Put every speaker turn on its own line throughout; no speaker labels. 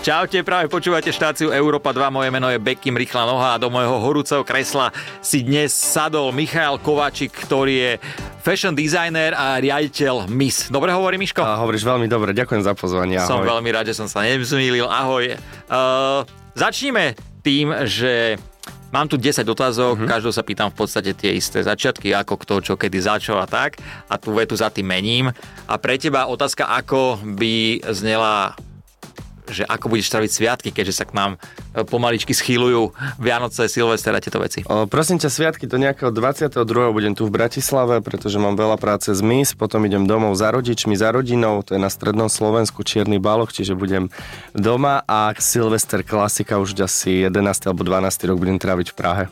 Čaute, práve počúvate štáciu Európa 2, moje meno je Bekim Rýchla noha a do môjho horúceho kresla si dnes sadol Michal Kovačik, ktorý je fashion designer a riaditeľ MIS. Dobre hovorí, Miško?
A hovoríš veľmi dobre, ďakujem za pozvanie. Ahoj.
Som veľmi rád, že som sa nezmýlil. Ahoj. Uh, začníme tým, že Mám tu 10 otázok, uh-huh. každou sa pýtam v podstate tie isté začiatky, ako kto, čo, kedy začal a tak. A tú vetu za tým mením. A pre teba otázka, ako by znela že ako budeš traviť sviatky, keďže sa k nám e, pomaličky schýlujú Vianoce, Silvester a tieto veci.
O, prosím ťa, sviatky do nejakého 22. budem tu v Bratislave, pretože mám veľa práce z MIS, potom idem domov za rodičmi, za rodinou, to je na strednom Slovensku, Čierny baloch, čiže budem doma a Silvester klasika už asi 11. alebo 12. rok budem tráviť v Prahe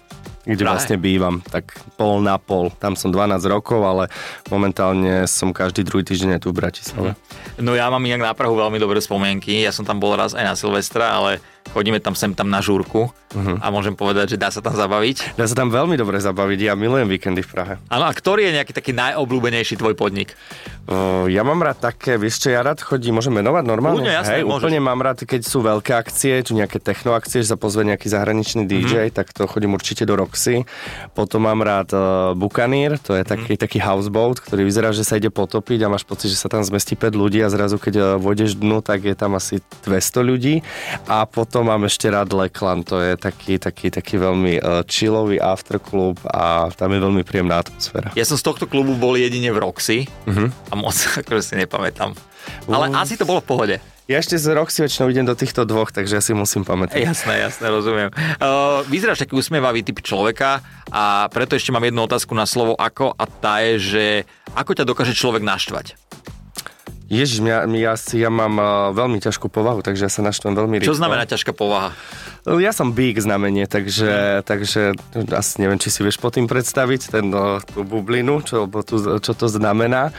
kde Prahe. vlastne bývam, tak pol na pol. Tam som 12 rokov, ale momentálne som každý druhý týždeň tu v Bratislave.
No ja mám inak na Prahu veľmi dobré spomienky. Ja som tam bol raz aj na Silvestra, ale chodíme tam sem tam na žúrku uh-huh. a môžem povedať, že dá sa tam zabaviť.
Dá sa tam veľmi dobre zabaviť, ja milujem víkendy v Prahe.
Áno, a ktorý je nejaký taký najobľúbenejší tvoj podnik?
Uh, ja mám rád také, vieš čo, ja rád chodím, môžem menovať normálne?
Úplne, jasné,
Hej, úplne mám rád, keď sú veľké akcie, či nejaké technoakcie, že sa pozve nejaký zahraničný DJ, uh-huh. tak to chodím určite do Roxy. Potom mám rád uh, Buccaneer, to je taký, uh-huh. taký houseboat, ktorý vyzerá, že sa ide potopiť a máš pocit, že sa tam zmestí 5 ľudí a zrazu keď uh, vôjdeš dnu, tak je tam asi 200 ľudí. A potom mám ešte rád Leklan, to je taký, taký, taký veľmi uh, chillový afterklub a tam je veľmi príjemná atmosféra.
Ja som z tohto klubu bol jedine v Roxy uh-huh. a moc akože si nepamätám. Ale uh. asi to bolo v pohode.
Ja ešte z si väčšinou idem do týchto dvoch, takže ja si musím pamätať.
Jasné, jasné, rozumiem. Uh, vyzeráš taký usmievavý typ človeka a preto ešte mám jednu otázku na slovo ako a tá je, že ako ťa dokáže človek naštvať?
Ježiš, ja, ja, ja mám uh, veľmi ťažkú povahu, takže ja sa naštvem veľmi rýchlo.
Čo znamená ťažká povaha?
Ja som bík znamenie, takže, takže asi neviem, či si vieš po tým predstaviť ten, uh, tú bublinu, čo, tú, čo to znamená.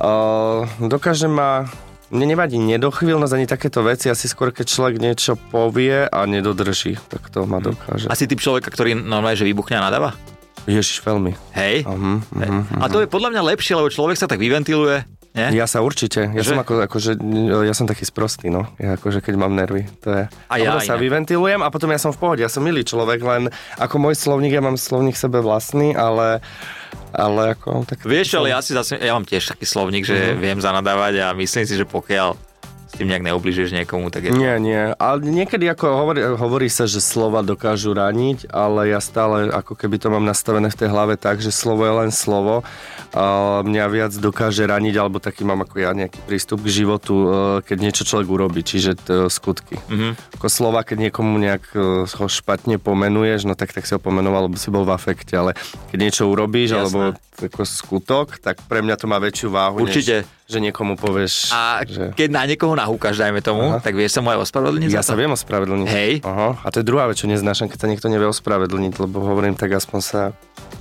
Uh, dokáže ma mne nevadí nedochvíľnosť ani takéto veci, asi skôr keď človek niečo povie a nedodrží, tak to ma mhm. dokáže.
Asi typ človeka, ktorý normálne, že vybuchne a nadáva?
Ježiš, veľmi.
Hej? Uh-huh, uh-huh, A to je podľa mňa lepšie, lebo človek sa tak vyventiluje nie?
Ja sa určite. Ja že? som ako, akože, ja som taký sprostý, no. Ja akože keď mám nervy, to je. A ja sa vyventilujem a potom ja som v pohode. Ja som milý človek, len ako môj slovník, ja mám slovník sebe vlastný, ale ale ako... Tak...
Vieš, ale ja si zase, ja mám tiež taký slovník, že uh-huh. viem zanadávať a myslím si, že pokiaľ s tým nejak neubližuješ niekomu, tak je to...
Nie, nie. Ale niekedy ako hovorí, hovorí sa, že slova dokážu raniť, ale ja stále ako keby to mám nastavené v tej hlave tak, že slovo je len slovo. A mňa viac dokáže raniť, alebo taký mám ako ja nejaký prístup k životu, e, keď niečo človek urobí, čiže to skutky. Mm-hmm. Ako slova, keď niekomu nejak e, ho špatne pomenuješ, no tak tak si ho pomenoval, lebo si bol v afekte, ale keď niečo urobíš, Jasné. alebo ako skutok, tak pre mňa to má väčšiu váhu,
Určite.
Než, že niekomu povieš.
A
že...
keď na niekoho nahúkaš, dajme tomu, Aha. tak vieš sa mu aj ospravedlniť?
Ja sa viem ospravedlniť.
Hej.
Aha. A to je druhá vec, čo neznášam, keď sa niekto nevie ospravedlniť, lebo hovorím, tak aspoň sa...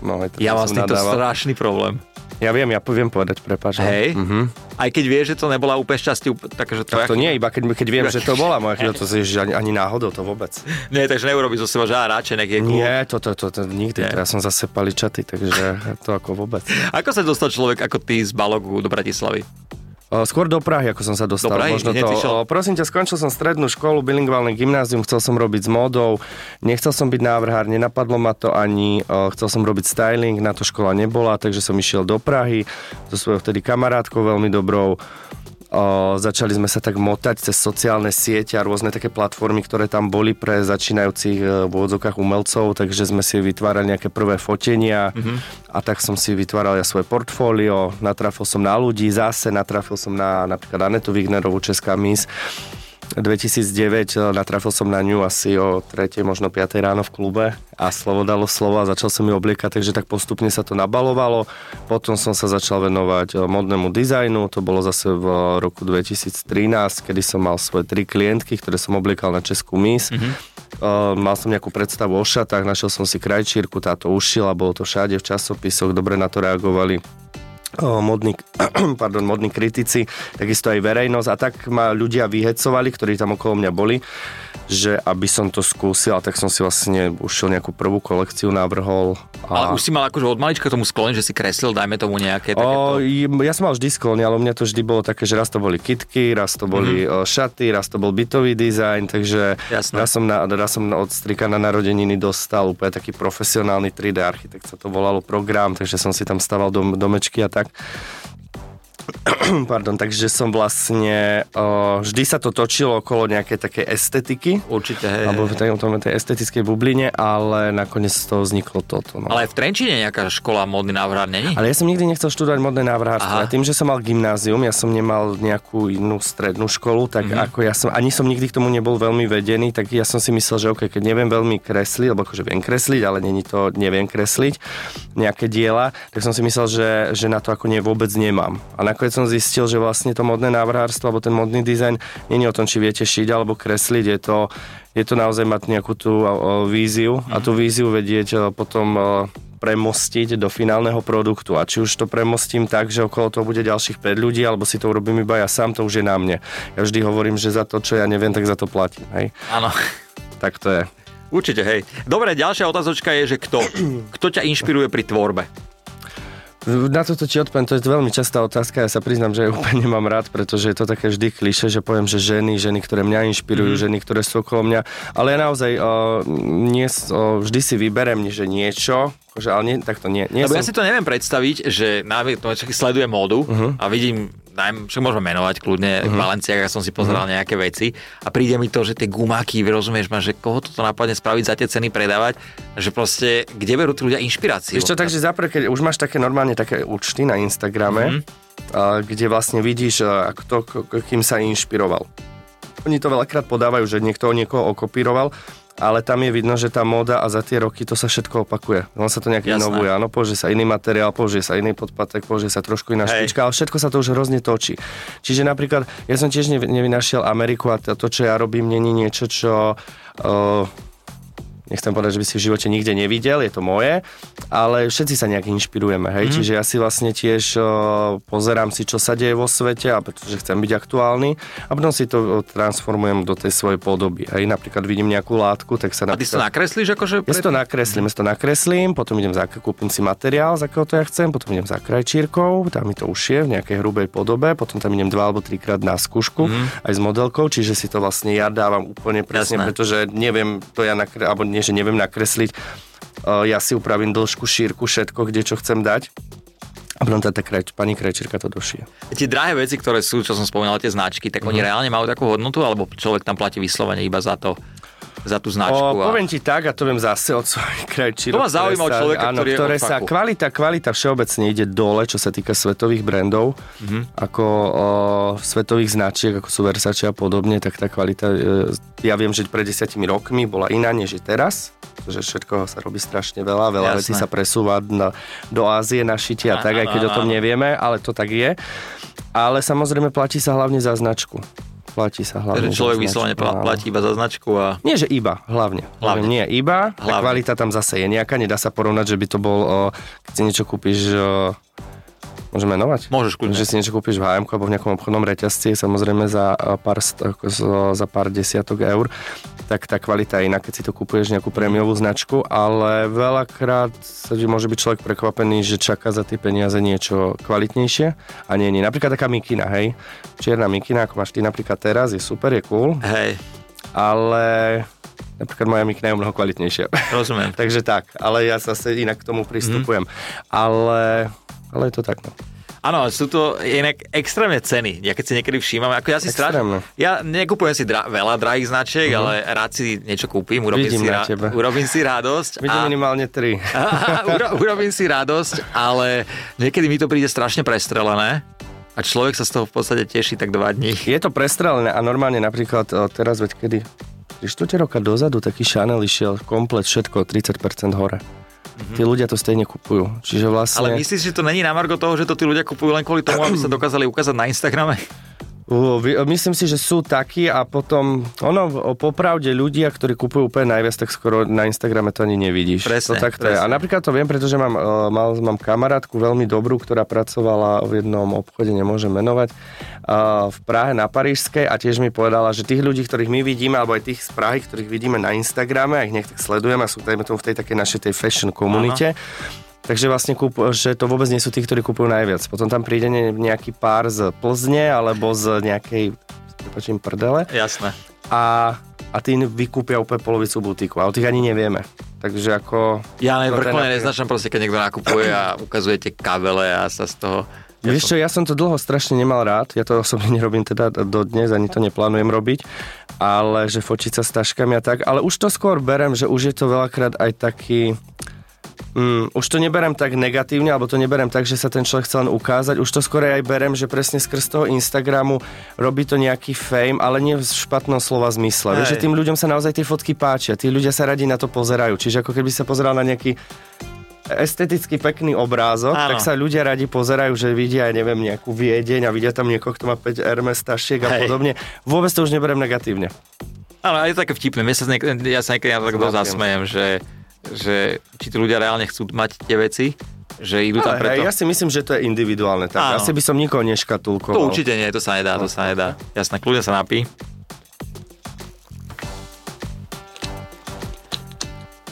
No, ja mám s týmto strašný problém.
Ja viem, ja poviem povedať, prepáč.
Hej, uh-huh. aj keď vieš, že to nebola úplne šťastie, takže
to... Tak to nie, iba keď, keď viem, že to bola moja chyba, to že ani, ani náhodou to vôbec.
Nie, takže neurobi zo seba, nech je
cool. Nie, to, to, to, to nikdy, ja som zase paličatý, takže to ako vôbec.
Ako sa dostal človek ako ty z Balogu do Bratislavy?
Skôr do Prahy, ako som sa dostal.
Do Prahy, Možno to,
prosím ťa, skončil som strednú školu, bilingválne gymnázium, chcel som robiť s módou, nechcel som byť návrhár, nenapadlo ma to ani, chcel som robiť styling, na to škola nebola, takže som išiel do Prahy so svojou vtedy kamarátkou veľmi dobrou O, začali sme sa tak motať cez sociálne siete a rôzne také platformy, ktoré tam boli pre začínajúcich e, v úvodzokách umelcov, takže sme si vytvárali nejaké prvé fotenia mm-hmm. a tak som si vytváral ja svoje portfólio, natrafil som na ľudí, zase natrafil som na napríklad Anetu Wignerovú, Česká mis 2009 eh, natrafil som na ňu asi o 3. možno 5. ráno v klube a slovo dalo slovo a začal som ju obliekať, takže tak postupne sa to nabalovalo. Potom som sa začal venovať eh, modnému dizajnu, to bolo zase v roku 2013, kedy som mal svoje tri klientky, ktoré som obliekal na Českú mis. Mm-hmm. Uh, mal som nejakú predstavu o šatách, našiel som si krajčírku, táto ušila, bolo to všade v časopisoch, dobre na to reagovali modní, pardon, modní kritici, takisto aj verejnosť. A tak ma ľudia vyhecovali, ktorí tam okolo mňa boli, že aby som to skúsil, tak som si vlastne ušiel nejakú prvú kolekciu, navrhol.
A... Ale už si mal akože od malička tomu sklon, že si kreslil, dajme tomu nejaké
takéto... O, ja som mal vždy sklon, ale u mňa to vždy bolo také, že raz to boli kitky, raz to boli mm-hmm. šaty, raz to bol bytový dizajn, takže Jasné. raz som, na, raz som od strika na narodeniny dostal úplne taký profesionálny 3D architekt, sa to volalo program, takže som si tam staval dom, domečky a tak. Pardon, takže som vlastne, uh, vždy sa to točilo okolo nejakej takej estetiky.
Určite, hej.
Alebo v tej, tej estetickej bubline, ale nakoniec z toho vzniklo toto. No.
Ale aj v Trenčine nejaká škola modný návrhár není?
Ale ja som nikdy nechcel študovať modné návrhárstvo. Ja tým, že som mal gymnázium, ja som nemal nejakú inú strednú školu, tak mm-hmm. ako ja som, ani som nikdy k tomu nebol veľmi vedený, tak ja som si myslel, že OK, keď neviem veľmi kresliť, lebo akože viem kresliť, ale není to, neviem kresliť nejaké diela, tak som si myslel, že, že na to ako nie vôbec nemám. A nakoniec som zistil, že vlastne to modné návrhárstvo alebo ten modný dizajn nie je o tom, či viete šiť alebo kresliť, je to, je to naozaj mať nejakú tú víziu a tú víziu vedieť potom premostiť do finálneho produktu. A či už to premostím tak, že okolo toho bude ďalších 5 ľudí, alebo si to urobím iba ja sám, to už je na mne. Ja vždy hovorím, že za to, čo ja neviem, tak za to platím. Hej?
Áno.
Tak to je.
Určite, hej. Dobre, ďalšia otázočka je, že kto? Kto ťa inšpiruje pri tvorbe?
Na toto ti odpoviem, to je veľmi častá otázka, ja sa priznám, že ju úplne nemám rád, pretože je to také vždy kliše, že poviem, že ženy, ženy, ktoré mňa inšpirujú, mm. ženy, ktoré sú okolo mňa, ale ja naozaj uh, nie, uh, vždy si vyberem, že niečo, akože, ale nie, tak to nie. nie
Lebo
som...
ja si to neviem predstaviť, že na, to, sledujem módu uh-huh. a vidím dajme, však môžeme menovať kľudne, uh-huh. v ja som si pozeral uh-huh. nejaké veci a príde mi to, že tie gumáky, rozumieš ma, že koho toto napadne spraviť za tie ceny predávať, že proste, kde berú tí ľudia inšpiráciu?
Vieš čo, takže zapre, keď už máš také normálne také účty na Instagrame, a, kde vlastne vidíš, kto, kým sa inšpiroval. Oni to veľakrát podávajú, že niekto niekoho okopíroval ale tam je vidno, že tá móda a za tie roky to sa všetko opakuje. On sa to nejak inovuje, áno, použije sa iný materiál, použije sa iný podpatek, použije sa trošku iná špička, ale všetko sa to už hrozne točí. Čiže napríklad, ja som tiež nevynašiel Ameriku a to, čo ja robím, není niečo, čo... Uh, nechcem povedať, že by si v živote nikde nevidel, je to moje, ale všetci sa nejak inšpirujeme, hej, mm. čiže ja si vlastne tiež pozerám si, čo sa deje vo svete, a pretože chcem byť aktuálny a potom si to transformujem do tej svojej podoby, hej, napríklad vidím nejakú látku, tak sa...
A ty si to nakreslíš akože?
Ja si to nakreslím, ja si to nakreslím, potom idem za, kúpim si materiál, za akého to ja chcem, potom idem za krajčírkou, tam mi to ušie v nejakej hrubej podobe, potom tam idem dva alebo trikrát na skúšku, mm. aj s modelkou, čiže si to vlastne ja dávam úplne presne, Jasné. pretože neviem to ja nakre, alebo nie, že neviem nakresliť. Ja si upravím dĺžku, šírku, všetko, kde čo chcem dať. A potom tá, kraj, pani krajčírka to došie.
Tie drahé veci, ktoré sú, čo som spomínal, tie značky, tak mm. oni mhm. reálne majú takú hodnotu, alebo človek tam platí vyslovene iba za to, za tú značku. O,
a... Poviem ti tak, a to viem zase od svojich krajčírok.
To ma zaujíma od človeka, áno, ktorý ktoré
sa, kvalita, kvalita všeobecne ide dole, čo sa týka svetových brandov, mm-hmm. ako o, svetových značiek, ako sú Versace a podobne, tak tá kvalita, e, ja viem, že pred desiatimi rokmi bola iná, než je teraz, pretože všetko sa robí strašne veľa, veľa Jasné. vecí sa presúva na, do Ázie na šitie a tak, aj keď o tom nevieme, ale to tak je. Ale samozrejme platí sa hlavne za značku. Platí sa hlavne.
Takže človek vyslovene platí iba za značku a...
Nie, že iba, hlavne. hlavne. Nie, iba. Hlavne. kvalita tam zase je nejaká, nedá sa porovnať, že by to bol, keď si niečo kúpiš Môžem menovať?
Môžeš kľudne.
Že si niečo kúpiš v hm alebo v nejakom obchodnom reťazci, samozrejme za pár, za pár desiatok eur, tak tá kvalita je iná, keď si to kúpuješ nejakú prémiovú značku, ale veľakrát sa môže byť človek prekvapený, že čaká za tie peniaze niečo kvalitnejšie a nie, nie. Napríklad taká mikina, hej. Čierna mikina, ako máš ty napríklad teraz, je super, je cool.
Hej.
Ale napríklad moja mikina je mnoho kvalitnejšia.
Rozumiem.
Takže tak, ale ja zase inak k tomu pristupujem. Mm. Ale ale je to tak. No.
Áno, sú to inak extrémne ceny. Ja keď si niekedy všímam, ako ja si strašne... Ja nekupujem si dra- veľa drahých značiek, uh-huh. ale rád si niečo kúpim, urobím, si, ra- urobím si radosť.
Vidím a... minimálne tri.
uro- urobím si radosť, ale niekedy mi to príde strašne prestrelené. A človek sa z toho v podstate teší tak dva dní.
Je to prestrelené a normálne napríklad teraz, veď kedy 4 roka dozadu taký Chanel išiel komplet všetko 30% hore. Mm-hmm. Tí ľudia to stejne kupujú. Čiže vlastne...
Ale myslíš, že to není na margo toho, že to tí ľudia kupujú len kvôli tomu, aby sa dokázali ukázať na Instagrame?
Myslím si, že sú takí a potom, ono, popravde ľudia, ktorí kupujú úplne najviac, tak skoro na Instagrame to ani nevidíš.
Presne,
to tak to je. A napríklad to viem, pretože mám, uh, mal, mám kamarátku veľmi dobrú, ktorá pracovala v jednom obchode, nemôžem menovať, uh, v Prahe na Parížskej a tiež mi povedala, že tých ľudí, ktorých my vidíme, alebo aj tých z Prahy, ktorých vidíme na Instagrame, a ich nech tak sledujem a sú dajme tomu v tej takej našej tej fashion komunite, Takže vlastne kúp, že to vôbec nie sú tí, ktorí kúpujú najviac. Potom tam príde ne- nejaký pár z Plzne alebo z nejakej prepačím, prdele
Jasné.
a, a tí vykúpia úplne polovicu butíku a o tých ani nevieme. Takže ako...
Ja
je
vrcholne
napríklad-
neznačam proste, keď niekto nakupuje a ukazujete kabele a sa z toho...
Vieš čo, ja som to dlho strašne nemal rád, ja to osobne nerobím teda dodnes, ani to neplánujem robiť, ale že fočiť sa s taškami a tak, ale už to skôr berem, že už je to veľakrát aj taký... Mm, už to neberem tak negatívne, alebo to neberem tak, že sa ten človek chce len ukázať. Už to skôr aj berem, že presne skrz toho Instagramu robí to nejaký fame, ale nie v špatnom slova zmysle. Vieš, že tým ľuďom sa naozaj tie fotky páčia. Tí ľudia sa radi na to pozerajú. Čiže ako keby sa pozeral na nejaký esteticky pekný obrázok,
Áno.
tak sa ľudia radi pozerajú, že vidia, ja neviem, nejakú Viedeň a vidia tam niekoho, kto má 5 Hermes tašiek a
Hej.
podobne. Vôbec to už neberem negatívne.
Ale je to také vtipné. Mne sa niek- ja sa niekedy tak zasmejem, že, že či tí ľudia reálne chcú mať tie veci, že idú tam preto.
hej, ja si myslím, že to je individuálne. Tak.
Áno.
Asi by som nikoho neškatulkoval.
To určite nie, to sa nedá, to sa nedá. Jasné, kľudne sa napí.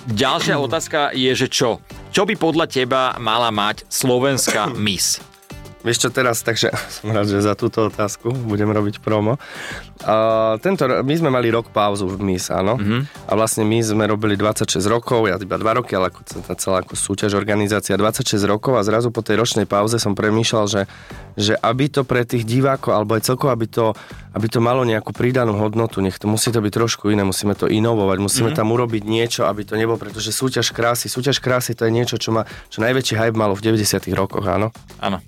Ďalšia otázka je, že čo? Čo by podľa teba mala mať slovenská Miss?
Vieš čo teraz, takže som rád, že za túto otázku budem robiť promo. Uh, tento, my sme mali rok pauzu v MIS, áno. Mm-hmm. A vlastne my sme robili 26 rokov, ja iba 2 roky, ale ako tá celá ako súťaž, organizácia 26 rokov a zrazu po tej ročnej pauze som premýšľal, že, že aby to pre tých divákov, alebo aj celkovo, aby to, aby to malo nejakú pridanú hodnotu, nech to musí to byť trošku iné, musíme to inovovať, musíme mm-hmm. tam urobiť niečo, aby to nebolo, pretože súťaž krásy, súťaž krásy to je niečo, čo má, čo najväčší hype malo v 90 rokoch, áno
Áno.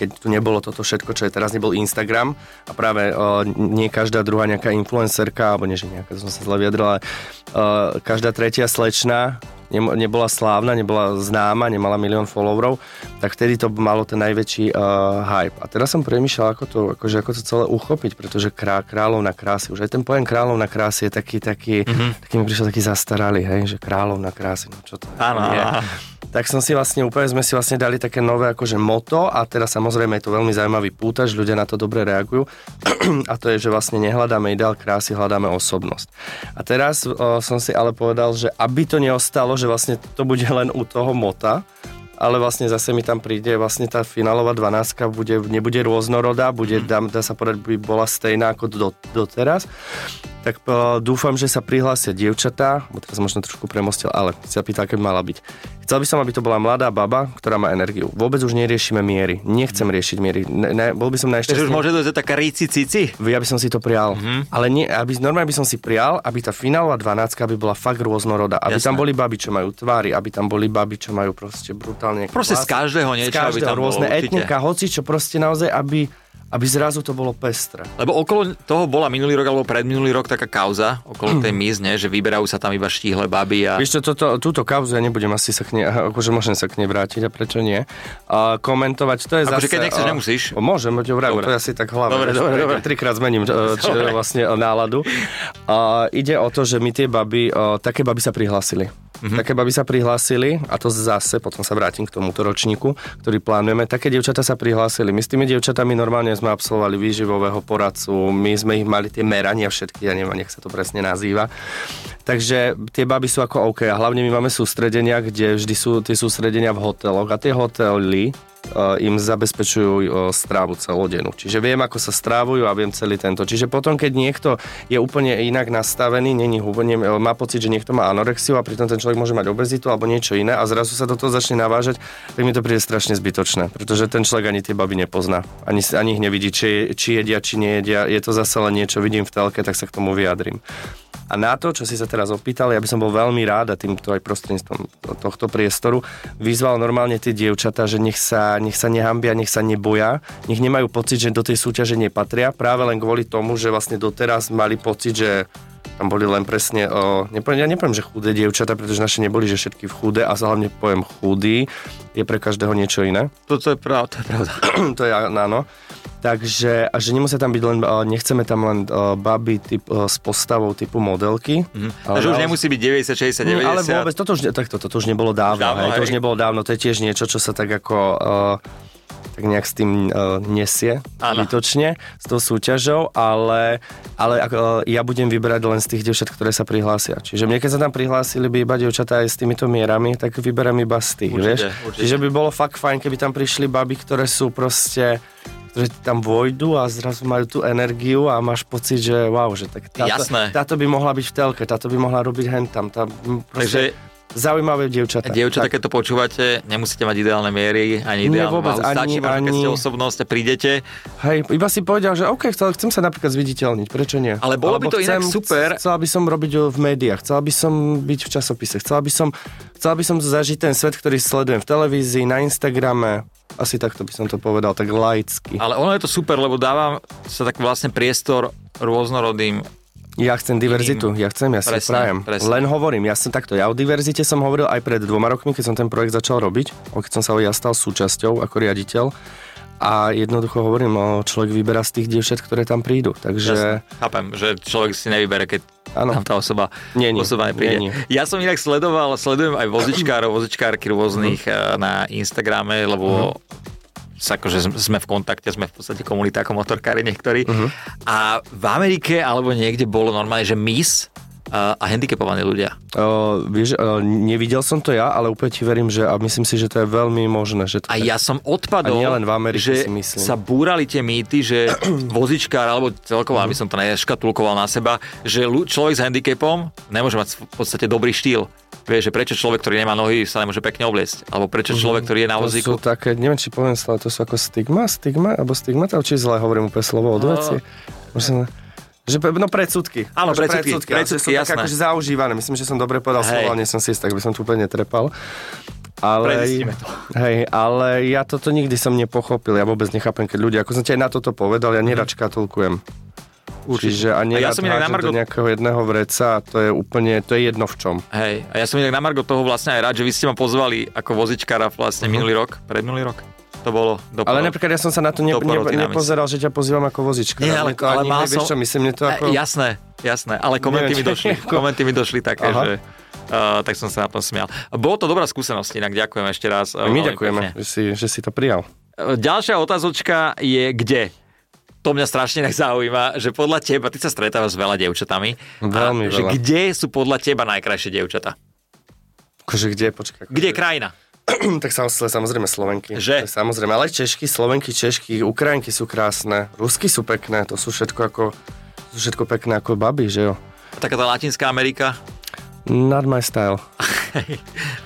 Keď tu nebolo toto všetko, čo je teraz, nebol Instagram a práve uh, nie každá druhá nejaká influencerka, alebo nie, že nejaká, som sa zle vyjadrila, uh, každá tretia slečna nebola slávna, nebola známa, nemala milión followerov, tak vtedy to malo ten najväčší uh, hype. A teraz som premýšľal, ako to, akože, ako to celé uchopiť, pretože krá, kráľovna krásy, už aj ten pojem kráľovna krásy je taký, taký, mm-hmm. taký mi prišiel taký zastaralý, hej, že kráľovna krásy, no čo to
Áno,
je tak som si vlastne úplne, sme si vlastne dali také nové akože moto a teraz samozrejme je to veľmi zaujímavý pútač, ľudia na to dobre reagujú a to je, že vlastne nehľadáme ideál krásy, hľadáme osobnosť. A teraz o, som si ale povedal, že aby to neostalo, že vlastne to bude len u toho mota, ale vlastne zase mi tam príde vlastne tá finálová 12 bude, nebude rôznorodá, bude, dá, dá sa povedať, by bola stejná ako do, doteraz. Tak uh, dúfam, že sa prihlásia dievčatá, bo teraz možno trošku premostil, ale sa pýtal, by mala byť. Chcel by som, aby to bola mladá baba, ktorá má energiu. Vôbec už neriešime miery. Nechcem riešiť miery. Ne, ne, bol by som
Takže už môže dojsť taká ríci cici?
Ja by som si to prijal. Mm-hmm. Ale nie, aby, normálne by som si prijal, aby tá finálová 12 by bola fakt rôznorodá. Aby
Jasné.
tam boli baby, čo majú tvári, aby tam boli baby, čo majú proste brutálne
Proste z
vlasy.
každého niečo,
z každého,
aby tam bolo,
rôzne
určite.
etnika, hoci čo proste naozaj, aby, aby zrazu to bolo pestré.
Lebo okolo toho bola minulý rok alebo predminulý rok taká kauza, okolo tej Miss, ne, že vyberajú sa tam iba štíhle baby a...
Vieš čo, toto, túto kauzu ja nebudem asi sa k nej, akože môžem sa k nej vrátiť a prečo nie. A komentovať, to je
Akože
zase...
keď nechceš,
a-
nemusíš.
O, môžem, to to je asi tak hlava.
Dobre, dobre, dobre.
Trikrát zmením čo, vlastne náladu. A ide o to, že my tie baby, o, také baby sa prihlásili.
Mhm.
Mm-hmm. Také baby sa prihlásili a to zase, potom sa vrátim k tomuto ročníku, ktorý plánujeme. Také dievčatá sa prihlásili. My s tými dievčatami normálne sme absolvovali výživového poradcu, my sme ich mali tie merania všetky, ja neviem, nech sa to presne nazýva. Takže tie baby sú ako OK a hlavne my máme sústredenia, kde vždy sú tie sústredenia v hoteloch a tie hotely im zabezpečujú uh, strávu celodennú. Čiže viem, ako sa strávujú a viem celý tento. Čiže potom, keď niekto je úplne inak nastavený, není hubne, má pocit, že niekto má anorexiu a pritom ten človek môže mať obezitu alebo niečo iné a zrazu sa do toho začne navážať, tak mi to príde strašne zbytočné, pretože ten človek ani tie baby nepozná. Ani, ani ich nevidí, či, či jedia, či nejedia. Je to zase len niečo, vidím v telke, tak sa k tomu vyjadrím. A na to, čo si sa teraz opýtal, ja by som bol veľmi rád a týmto aj prostredníctvom tohto priestoru vyzval normálne tie dievčatá, že nech sa, nech sa nehambia, nech sa neboja, nech nemajú pocit, že do tej súťaže nepatria, práve len kvôli tomu, že vlastne doteraz mali pocit, že tam boli len presne, o, nepoviem, ja nepoviem, že chudé dievčatá, pretože naše neboli, že všetky v chudé a hlavne poviem chudý, je pre každého niečo iné
Toto je pravda, to je pravda.
to je áno. Takže, a že nemusia tam byť len, nechceme tam len uh, baby typ, uh, s postavou typu modelky.
Mhm. Takže už nemusí byť 90, 60, 90.
Mm, ale vôbec, toto už, tak, toto, toto už nebolo dávno,
dávno,
hej, to už nebolo dávno, to je tiež niečo, čo sa tak ako... Uh, tak nejak s tým uh, nesie zbytočne, s tou súťažou, ale, ale uh, ja budem vyberať len z tých dievčat, ktoré sa prihlásia. Čiže mne, keď sa tam prihlásili by iba dievčatá aj s týmito mierami, tak vyberám iba z tých,
Určite,
vieš.
určite.
Čiže by bolo fakt fajn, keby tam prišli baby, ktoré sú proste ktoré tam vojdu a zrazu majú tú energiu a máš pocit, že wow, že tak táto,
Jasné.
táto by mohla byť v telke, táto by mohla robiť hentam. Tá, proste
Takže
zaujímavé dievčatá.
Dievčatá,
Tak.
keď to počúvate, nemusíte mať ideálne miery, ani
Nie,
ideálnu
vôbec.
Stačí
ani-
možno, keď ste
ani-
osobnosť a prídete.
Hej, iba si povedal, že OK, chcel, chcem sa napríklad zviditeľniť, prečo nie?
Ale bolo by to inak super.
Chcela by som robiť v médiách, chcela by som byť v časopise, chcela by som, chcela by som zažiť ten svet, ktorý sledujem v televízii, na Instagrame, asi takto by som to povedal, tak laicky.
Ale ono je to super, lebo dáva sa tak vlastne priestor rôznorodým
Ja chcem diverzitu, ja chcem, ja si
Presne,
prajem.
presne.
Len hovorím, ja som takto, ja o diverzite som hovoril aj pred dvoma rokmi, keď som ten projekt začal robiť, keď som sa ja stal súčasťou ako riaditeľ. A jednoducho hovorím, o, človek vyberá z tých dievčat, ktoré tam prídu. Takže
Jasne. Chápem, že človek si nevybere, keď
Áno.
tam tá osoba,
Nie, nie.
osoba nepríde.
Nie, nie.
Ja som inak sledoval, sledujem aj vozičkárov, vozičkárky rôznych eh, na Instagrame, lebo sa akože sme v kontakte, sme v podstate komunita ako motorkári niektorí. A v Amerike alebo niekde bolo normálne, že Miss eh, a handicapovaní ľudia.
O, vieš, nevidel som to ja, ale úplne ti verím, že a myslím si, že to je veľmi možné. Že to
A
tak-
ja som odpadol,
A v Amerike
že
si myslím.
sa búrali tie mýty, že vozičkár, alebo celkovo, aby som to neškatulkoval na seba, že človek s handicapom nemôže mať v podstate dobrý štýl. Vieš, že prečo človek, ktorý nemá nohy, sa nemôže pekne obliecť. Alebo prečo človek, ktorý je na
Mhm. to
vozíku...
sú také, neviem, či poviem slovo, to sú ako stigma, stigma, alebo stigmata, či zle hovorím úplne slovo od
No.
veci. Že, no predsudky.
Áno, predsudky,
že
predsudky,
sú také
jasné.
akože zaužívané. Myslím, že som dobre povedal
Hej.
slovo, nie som si istý, tak by som tu úplne netrepal. Ale,
to.
hej, ale ja toto nikdy som nepochopil, ja vôbec nechápem, keď ľudia, ako som ti aj na toto povedal, ja nerad škatulkujem. Čiže
Mhm.
a
A ja som inak na Margo-
do nejakého jedného vreca a to je úplne, to je jedno v čom.
Hej, a ja som inak na Margo toho vlastne aj rád, že vy ste ma pozvali ako vozičkára vlastne minulý rok, predminulý rok. To bolo do.
Ale napríklad ja som sa na to ne, ne, nepozeral, že ťa pozývam ako vozička.
Nie, ale- ale mal
vieš
som-
čo, myslím, to ako...
E, jasné, jasné, ale komenty mi
Neviem, čo-
došli,
ako-
komenty mi došli také,
Aha.
že uh, tak som sa na to smial. Bolo to dobrá skúsenosť, inak ďakujem ešte raz. uh,
My ďakujeme, že si, že si to prijal.
Ďalšia otázočka je kde? To mňa strašne tak zaujíma, že podľa teba, ty sa stretávaš s veľa dievčatami, a
Veľmi
že
veľa.
kde sú podľa teba najkrajšie dievčatá?
Akože kde, počkaj.
Kde je krajina?
tak sam- samozrejme Slovenky.
Že?
Samozrejme, ale Češky, Slovenky, Češky, Ukrajinky sú krásne, Rusky sú pekné, to sú všetko ako, sú všetko pekné ako baby, že jo?
Taká tá Latinská Amerika?
Not my style.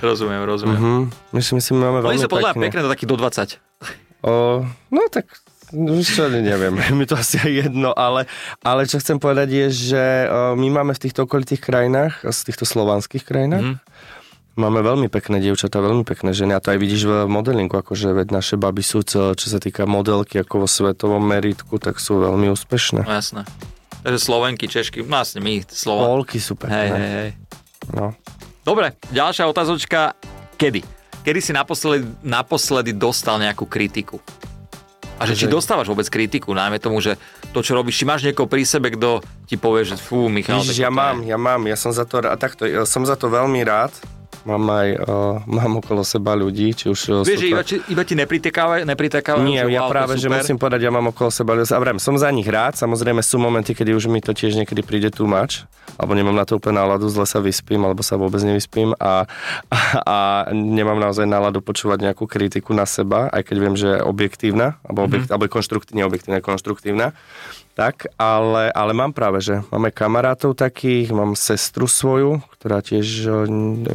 rozumiem, rozumiem.
Mhm. Myslím, myslím, máme
Oni
veľmi
sú podľa mňa
pekné.
pekné do takých do 20.
O, no tak čo, neviem, mi to asi aj jedno, ale, ale čo chcem povedať je, že my máme v týchto okolitých krajinách, z týchto slovanských krajinách,
Mhm.
Máme veľmi pekné dievčatá, veľmi pekné ženy a to aj vidíš v modelingu, akože veď naše baby sú, čo, čo sa týka modelky ako vo svetovom meritku, tak sú veľmi úspešné.
No jasné. Takže Slovenky, Češky, vlastne my, Slovan.
Polky sú
Hej,
pekné.
hej, hej.
No.
Dobre, ďalšia otázočka. Kedy? Kedy si naposledy, naposledy dostal nejakú kritiku? A že či dostávaš vôbec kritiku, najmä tomu, že to, čo robíš, či máš niekoho pri sebe, kto ti povie, že fú, Michal,
Ježiš, ja
toto je-
mám, ja mám, ja som za to, a takto, ja som za to veľmi rád. Mám aj, uh, mám okolo seba ľudí, či už uh,
Vieš, že iba, či, iba ti nepritekávajú, nepritekávajú
Nie, ja
wow,
práve, že musím povedať, ja mám okolo seba ľudí. A vrem, som za nich rád, samozrejme sú momenty, kedy už mi to tiež niekedy príde too much, alebo nemám na to úplne náladu, zle sa vyspím, alebo sa vôbec nevyspím a, a, a nemám naozaj náladu počúvať nejakú kritiku na seba, aj keď viem, že je objektívna, alebo, objekt, mm-hmm. alebo je konštruktívna, konštruktívna. Tak, ale, ale mám práve, že máme kamarátov takých, mám sestru svoju, ktorá tiež, o,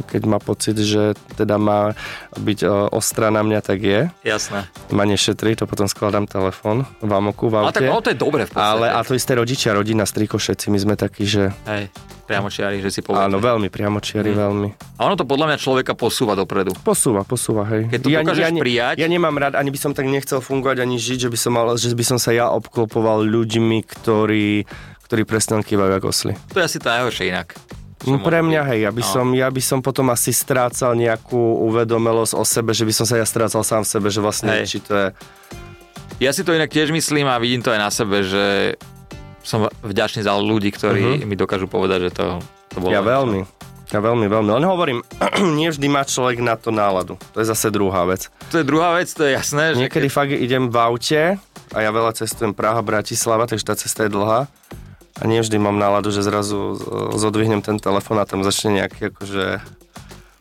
keď má pocit, že teda má byť o, ostrá na mňa, tak je
Jasné.
ma nešetrí, to potom skladám telefón v amoku v
Ale
aute.
tak ono to je dobre v podstate.
ale a to isté rodičia, rodina, striko, všetci my sme takí, že
Hej, priamočiari, že si povedal.
áno, veľmi priamočiari, veľmi.
A ono to podľa mňa človeka posúva dopredu.
Posúva, posúva, hej.
Keď to dokážeš
ne-
prijať-
ja nemám rád, ani by som tak nechcel fungovať, ani žiť, že by som, mal, že by som sa ja obklopoval ľuďmi, ktorí, ktorí presne kývajú ako osly.
To je asi to najhoršie inak.
No, pre mňa, hej, ja by,
No.
som, ja by som potom asi strácal nejakú uvedomelosť o sebe, že by som sa ja strácal sám v sebe, že vlastne,
Hej.
či to je
Ja si to inak tiež myslím a vidím to aj na sebe, že som vďačný za ľudí, ktorí uh-huh. mi dokážu povedať, že to, to bolo...
Ja veľmi. Ja veľmi, veľmi. Len hovorím, nie vždy má človek na to náladu. To je zase druhá vec.
To je druhá vec, to je jasné.
Že Niekedy keď... fakt idem v aute a ja veľa cestujem Praha, Bratislava, takže tá cesta je dlhá. A nie vždy mám náladu, že zrazu zodvihnem ten telefon a tam začne nejaký akože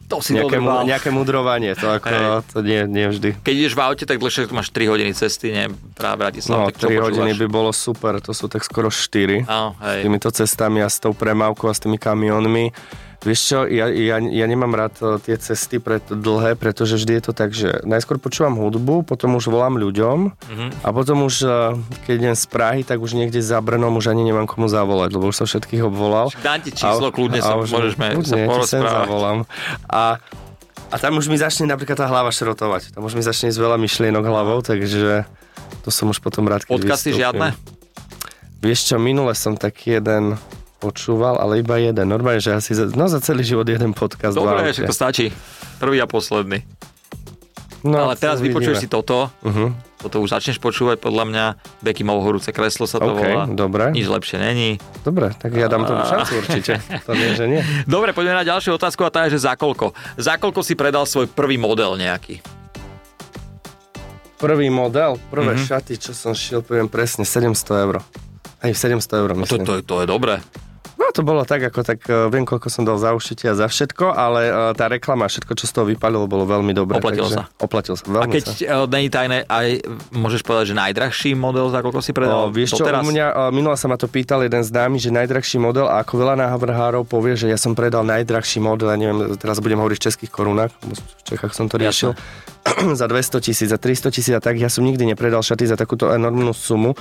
to si
nejaké, mu, nejaké mudrovanie, to, ako, hey. to nie, nie vždy.
Keď ideš v aute, tak dlhšie máš 3 hodiny cesty, nie? Práve Bratislava.
No, 3 hodiny by bolo super, to sú tak skoro 4.
Oh,
hej. S týmito cestami a s tou premávkou a s tými kamionmi. Vieš čo, ja, ja, ja nemám rád eh, tie cesty pred dlhé, pretože vždy je to tak, že najskôr počúvam hudbu, potom už volám ľuďom mm-hmm. a potom už, eh, keď idem z Prahy, tak už niekde za Brnom už ani nemám komu zavolať, lebo už som všetkých obvolal.
Dám ti číslo, a, kľudne sa, už, môžeš
kľudne, sa zavolám. A, a tam už mi začne napríklad tá hlava šrotovať. Tam už mi začne z veľa myšlienok hlavou, takže to som už potom rád,
keď Podcasty vystúpim. žiadne?
Vieš čo, minule som taký jeden počúval, ale iba jeden. Normálne, že asi za, no za celý život jeden podcast.
Dobre, že to stačí. Prvý a posledný. No, ale teraz vypočuješ si toto. Uh-huh. Toto už začneš počúvať, podľa mňa. Beky mal horúce kreslo sa to okay, volá.
dobre.
Nič lepšie není.
Dobre, tak ja dám tomu šancu určite. To nie, že nie.
Dobre, poďme na ďalšiu otázku a tá je, že za koľko? Za koľko si predal svoj prvý model nejaký?
Prvý model? Prvé uh-huh. šaty, čo som šiel, poviem presne, 700 eur. Aj 700 eur, myslím.
To, to, to je dobré.
No to bolo tak, ako tak, uh, viem, koľko som dal za ušite a za všetko, ale uh, tá reklama, všetko, čo z toho vypalilo, bolo veľmi dobré.
Oplatilo sa.
Oplatil sa, veľmi
A keď uh, není tajné, aj môžeš povedať, že najdrahší model, za koľko si predal?
Uh, vieš čo, teraz? u mňa, minula sa ma to pýtal jeden z námi, že najdrahší model a ako veľa návrhárov povie, že ja som predal najdrahší model, ja neviem, teraz budem hovoriť v českých korunách, v Čechách som to riešil, za 200 tisíc, za 300 tisíc a tak, ja som nikdy nepredal šaty za takúto enormnú sumu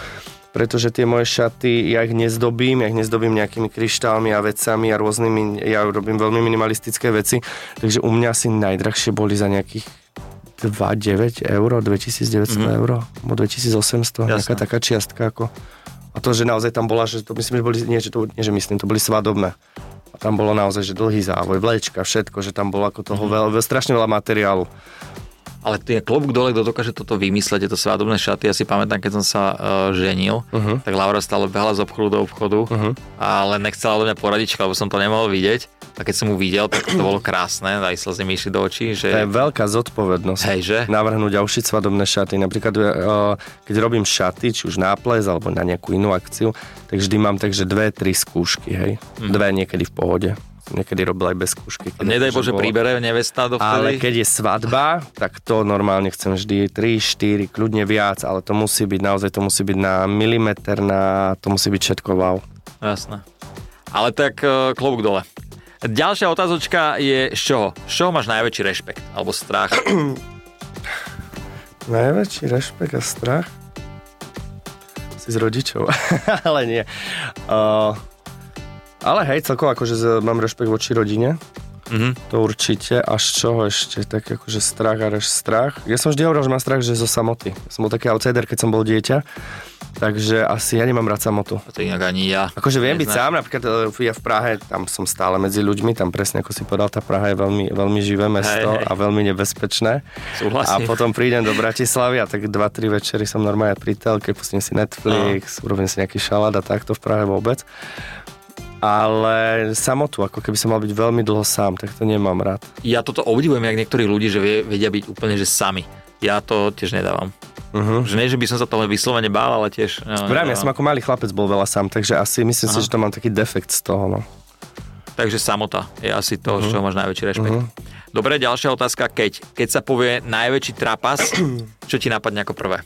pretože tie moje šaty, ja ich nezdobím, ja ich nezdobím nejakými kryštálmi a vecami a rôznymi, ja robím veľmi minimalistické veci, takže u mňa asi najdrahšie boli za nejakých 2,9 eur, 2900 mm-hmm. eur, alebo 2800, Jasne. nejaká taká čiastka ako. A to, že naozaj tam bola, že to myslím, že boli, nie, že to, nie, že myslím, to boli svadobné. A tam bolo naozaj, že dlhý závoj, vlečka, všetko, že tam bolo ako toho mm-hmm. veľa, strašne veľa materiálu.
Ale je klobúk dole, kto dokáže toto vymysleť, tieto svadobné šaty. Ja si pamätám, keď som sa uh, ženil, uh-huh. tak Laura stále behala z obchodu do obchodu, uh-huh. ale nechcela do mňa poradiť, lebo som to nemohol vidieť. A keď som mu videl, tak to bolo krásne, aj slzy mi išli do očí. Že...
To je veľká zodpovednosť.
Hej, že?
Navrhnúť a ušiť svadobné šaty. Napríklad, uh, keď robím šaty, či už na ples alebo na nejakú inú akciu, tak vždy mám takže dve, tri skúšky, hej. Uh-huh. Dve niekedy v pohode niekedy robil aj bez skúšky.
Nedaj Bože, bolo. príbere nevesta do
Ale keď je svadba, tak to normálne chcem vždy 3, 4, kľudne viac, ale to musí byť, naozaj to musí byť na milimeter, na, to musí byť všetko wow.
Jasné. Ale tak uh, klobúk dole. Ďalšia otázočka je z čoho? Z čoho máš najväčší rešpekt alebo strach?
najväčší rešpekt a strach? Si z rodičov. Ale nie. Uh, ale hej, celkovo akože mám rešpekt voči rodine. Mm-hmm. To určite. Až čoho ešte? Tak akože strach a reš strach. Ja som vždy hovoril, že mám strach, že zo samoty. Ja som bol taký outsider, keď som bol dieťa. Takže asi ja nemám rád samotu.
To inak ani ja.
Akože viem byť sám, napríklad e, ja v Prahe, tam som stále medzi ľuďmi, tam presne ako si povedal, tá Praha je veľmi, veľmi živé mesto hej, hej. a veľmi nebezpečné.
Súhlasím.
A potom prídem do Bratislavy a tak 2-3 večery som normálne pri telke, pustím si Netflix, no. urobím si nejaký šalát a takto v Prahe vôbec ale samotu, ako keby som mal byť veľmi dlho sám, tak to nemám rád.
Ja toto obdivujem, jak niektorí ľudí, že vedia byť úplne že sami. Ja to tiež nedávam. Uh-huh. Že nie, že by som sa toho vyslovene bál, ale tiež...
No, Správne, ja som ako malý chlapec bol veľa sám, takže asi myslím Aha. si, že to mám taký defekt z toho. No.
Takže samota je asi to, uh-huh. z čoho máš najväčší rešpekt. Uh-huh. Dobre, ďalšia otázka. Keď, keď sa povie najväčší trapas, čo ti napadne ako prvé?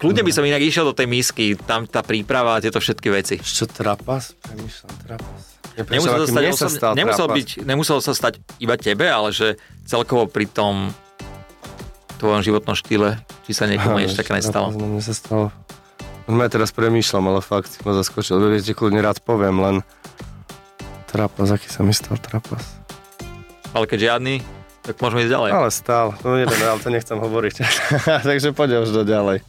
Kľudne by som inak išiel do tej misky, tam tá príprava a tieto všetky veci.
Čo trapas? Premýšľam, trapas.
nemusel, sa stať, sa stal nemusel, byť, nemusel sa stať iba tebe, ale že celkovo pri tom tvojom životnom štýle, či sa niekomu niečo také nestalo.
Mne sa stalo. Ja teraz premýšľam, ale fakt si ma zaskočil. Viete, kľudne rád poviem, len trapas, aký sa mi stal trapas.
Ale keď žiadny, tak môžeme ísť ďalej.
Ale stále, no jeden, ale to nechcem hovoriť. Takže poďme už do ďalej.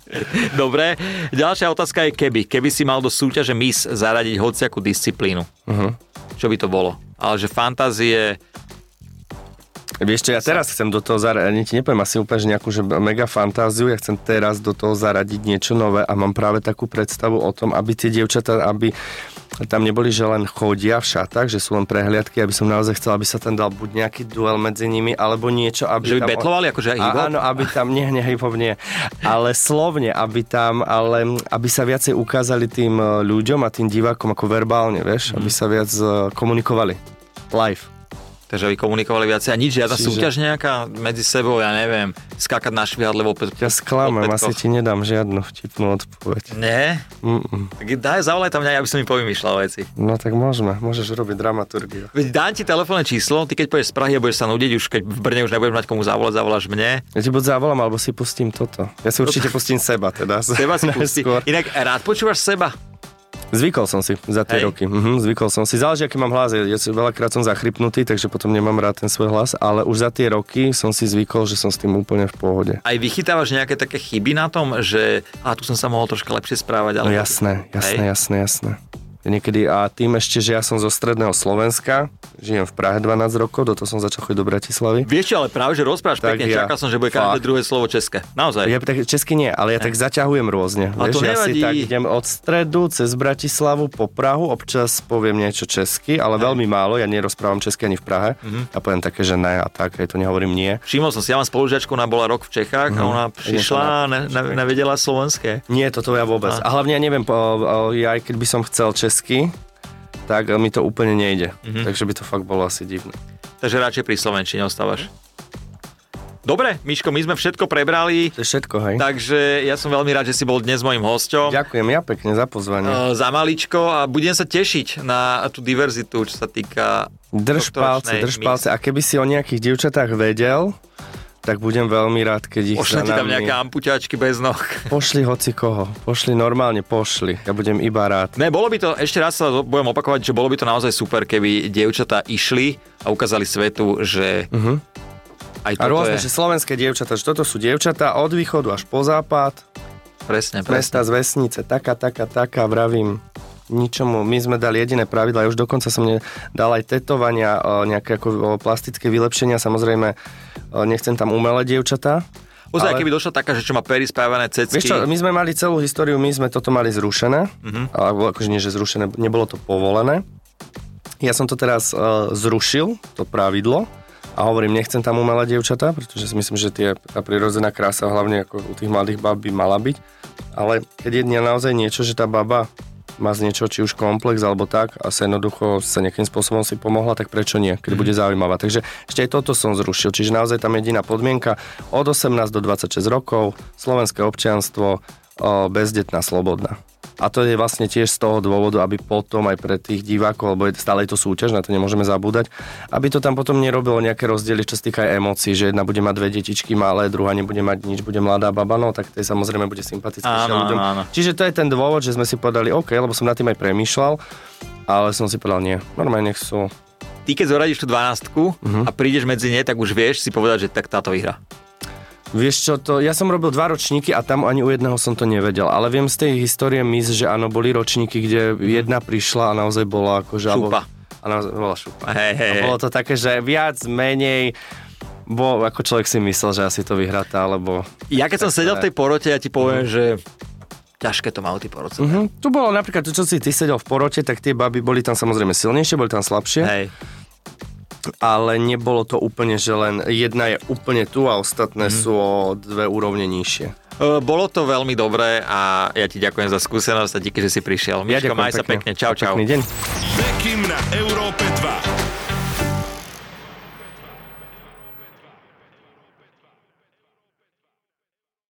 Dobre, ďalšia otázka je keby. Keby si mal do súťaže MIS zaradiť hociakú disciplínu, uh-huh. čo by to bolo? Ale že fantázie,
Vieš čo, ja teraz chcem do toho zaradiť, nepoviem asi úplne nejakú že mega fantáziu, ja chcem teraz do toho zaradiť niečo nové a mám práve takú predstavu o tom, aby tie dievčatá, aby tam neboli, že len chodia v šatách, že sú len prehliadky, aby som naozaj chcel, aby sa tam dal buď nejaký duel medzi nimi, alebo niečo, aby
Že by
tam...
betlovali, akože hip
Áno, aby tam, nie, nie, hip-hop nie, ale slovne, aby tam, ale aby sa viacej ukázali tým e, ľuďom a tým divákom ako verbálne, vieš, aby sa viac e, komunikovali. Live.
Takže aby komunikovali viacej. A nič, žiadna
Čiže-
súťaž nejaká medzi sebou, ja neviem, skákať na švihadle vo
Ja sklamem, asi ti nedám žiadnu vtipnú odpoveď.
Nie?
Mm-mm.
Tak daj, zavolaj tam mňa, aby som mi povymýšľal veci.
No tak môžeme, môžeš robiť dramaturgiu.
Veď dám ti telefónne číslo, ty keď pôjdeš z Prahy a budeš sa nudiť, už keď v Brne už nebudeš mať komu zavolať, zavoláš mne.
Ja ti buď zavolám, alebo si pustím toto. Ja si určite pustím seba teda.
Seba si pustí. Inak rád počúvaš seba.
Zvykol som si za tie
Hej.
roky. Mhm, zvykol som si. Záleží, aký mám hlas. Ja, ja veľakrát som zachrypnutý, takže potom nemám rád ten svoj hlas, ale už za tie roky som si zvykol, že som s tým úplne v pohode.
Aj vychytávaš nejaké také chyby na tom, že a tu som sa mohol troška lepšie správať.
No
alebo-
jasné, jasné,
Hej.
jasné, jasné. Niekedy a tým ešte, že ja som zo stredného Slovenska, žijem v Prahe 12 rokov, do toho som začal chodiť do Bratislavy.
Vieš čo, ale práve, že rozprávaš pekne,
ja.
čakal som, že bude každé druhé slovo české. Naozaj.
Ja tak česky nie, ale ja tak zaťahujem rôzne.
A to
Vieš, ja si tak idem od stredu cez Bratislavu po Prahu, občas poviem niečo česky, ale veľmi málo, ja nerozprávam česky ani v Prahe.
Mhm.
A poviem také, že ne a tak, aj to nehovorím nie.
Všimol som si, ja mám spolužiačku, ona bola rok v Čechách a ona prišla a ne, ne, nevedela slovenské.
Nie, toto ja vôbec. A hlavne ja neviem, ja aj keď by som chcel česky, tak mi to úplne nejde.
Mhm.
Takže by to fakt bolo asi divné.
Takže radšej pri Slovenčine ostávaš. Dobre, Miško, my sme všetko prebrali,
To je všetko, hej?
takže ja som veľmi rád, že si bol dnes mojim hosťom.
Ďakujem ja pekne za pozvanie.
Eh, za maličko a budem sa tešiť na tú diverzitu, čo sa týka
Drž palce, drž palce. A keby si o nejakých dievčatách vedel, tak budem veľmi rád, keď ich
ti tam
nami-
nejaké ampuťačky bez noh.
Pošli hoci koho. Pošli normálne, pošli. Ja budem iba rád.
Ne, bolo by to, ešte raz sa budem opakovať, že bolo by to naozaj super, keby dievčatá išli a ukázali svetu, že uh-huh. aj.
A rôzne,
je...
že slovenské dievčatá, že toto sú dievčatá od východu až po západ,
Presne, presne.
mesta, z vesnice, taká, taká, taká, vravím, ničomu. My sme dali jediné pravidla, už dokonca som dal aj tetovania, nejaké ako plastické vylepšenia, samozrejme, nechcem tam umelé dievčatá.
Ozaj,
ale-
keby došla taká, že čo má pery spávané cecky.
Vieš čo, my sme mali celú históriu, my sme toto mali zrušené, uh-huh. alebo akože nie, že zrušené, nebolo to povolené. Ja som to teraz uh, zrušil, to pravidlo, a hovorím, nechcem tam umelé dievčatá, pretože si myslím, že tie, tá prirodzená krása, hlavne ako u tých mladých bab by mala byť. Ale keď je naozaj niečo, že tá baba má z niečo, či už komplex alebo tak a sa jednoducho sa nejakým spôsobom si pomohla, tak prečo nie, keď bude zaujímavá. Takže ešte aj toto som zrušil. Čiže naozaj tam jediná podmienka od 18 do 26 rokov, slovenské občianstvo, bezdetná, slobodná. A to je vlastne tiež z toho dôvodu, aby potom aj pre tých divákov, lebo je, stále je to súťaž, na to nemôžeme zabúdať, aby to tam potom nerobilo nejaké rozdiely, čo sa týka aj emócií, že jedna bude mať dve detičky malé, druhá nebude mať nič, bude mladá baba, no tak to je samozrejme bude sympatickejšia
Áno,
ľuďom.
áno.
Čiže to je ten dôvod, že sme si povedali, OK, lebo som nad tým aj premýšľal, ale som si povedal, nie, normálne nech sú.
Ty keď zoradíš tú 12
Mhm.
a prídeš medzi ne, tak už vieš si povedať, že tak táto vyhra.
Vieš čo, to, ja som robil dva ročníky a tam ani u jedného som to nevedel, ale viem z tej histórie mis, že áno, boli ročníky, kde jedna prišla a naozaj bola akože...
Šupa.
A naozaj bola šupa.
Hej, hej,
A bolo to také, že viac, menej, bo ako človek si myslel, že asi to vyhratá, alebo...
Ja keď som sedel v tej porote, ja ti poviem, že ťažké to majú tí porodce.
Uh-huh. Tu bolo napríklad, to, čo si ty sedel v porote, tak tie baby boli tam samozrejme silnejšie, boli tam slabšie,
Hej.
Ale nebolo to úplne, že len jedna je úplne tu a ostatné
Mhm.
sú o dve úrovne nižšie.
E, Bolo to veľmi dobré a ja ti ďakujem za skúsenosť a díky, že si prišiel. Miško,
ďakujem
maj sa pekne. Čau, čau.
Pekný deň.
Bekim na Európe 2.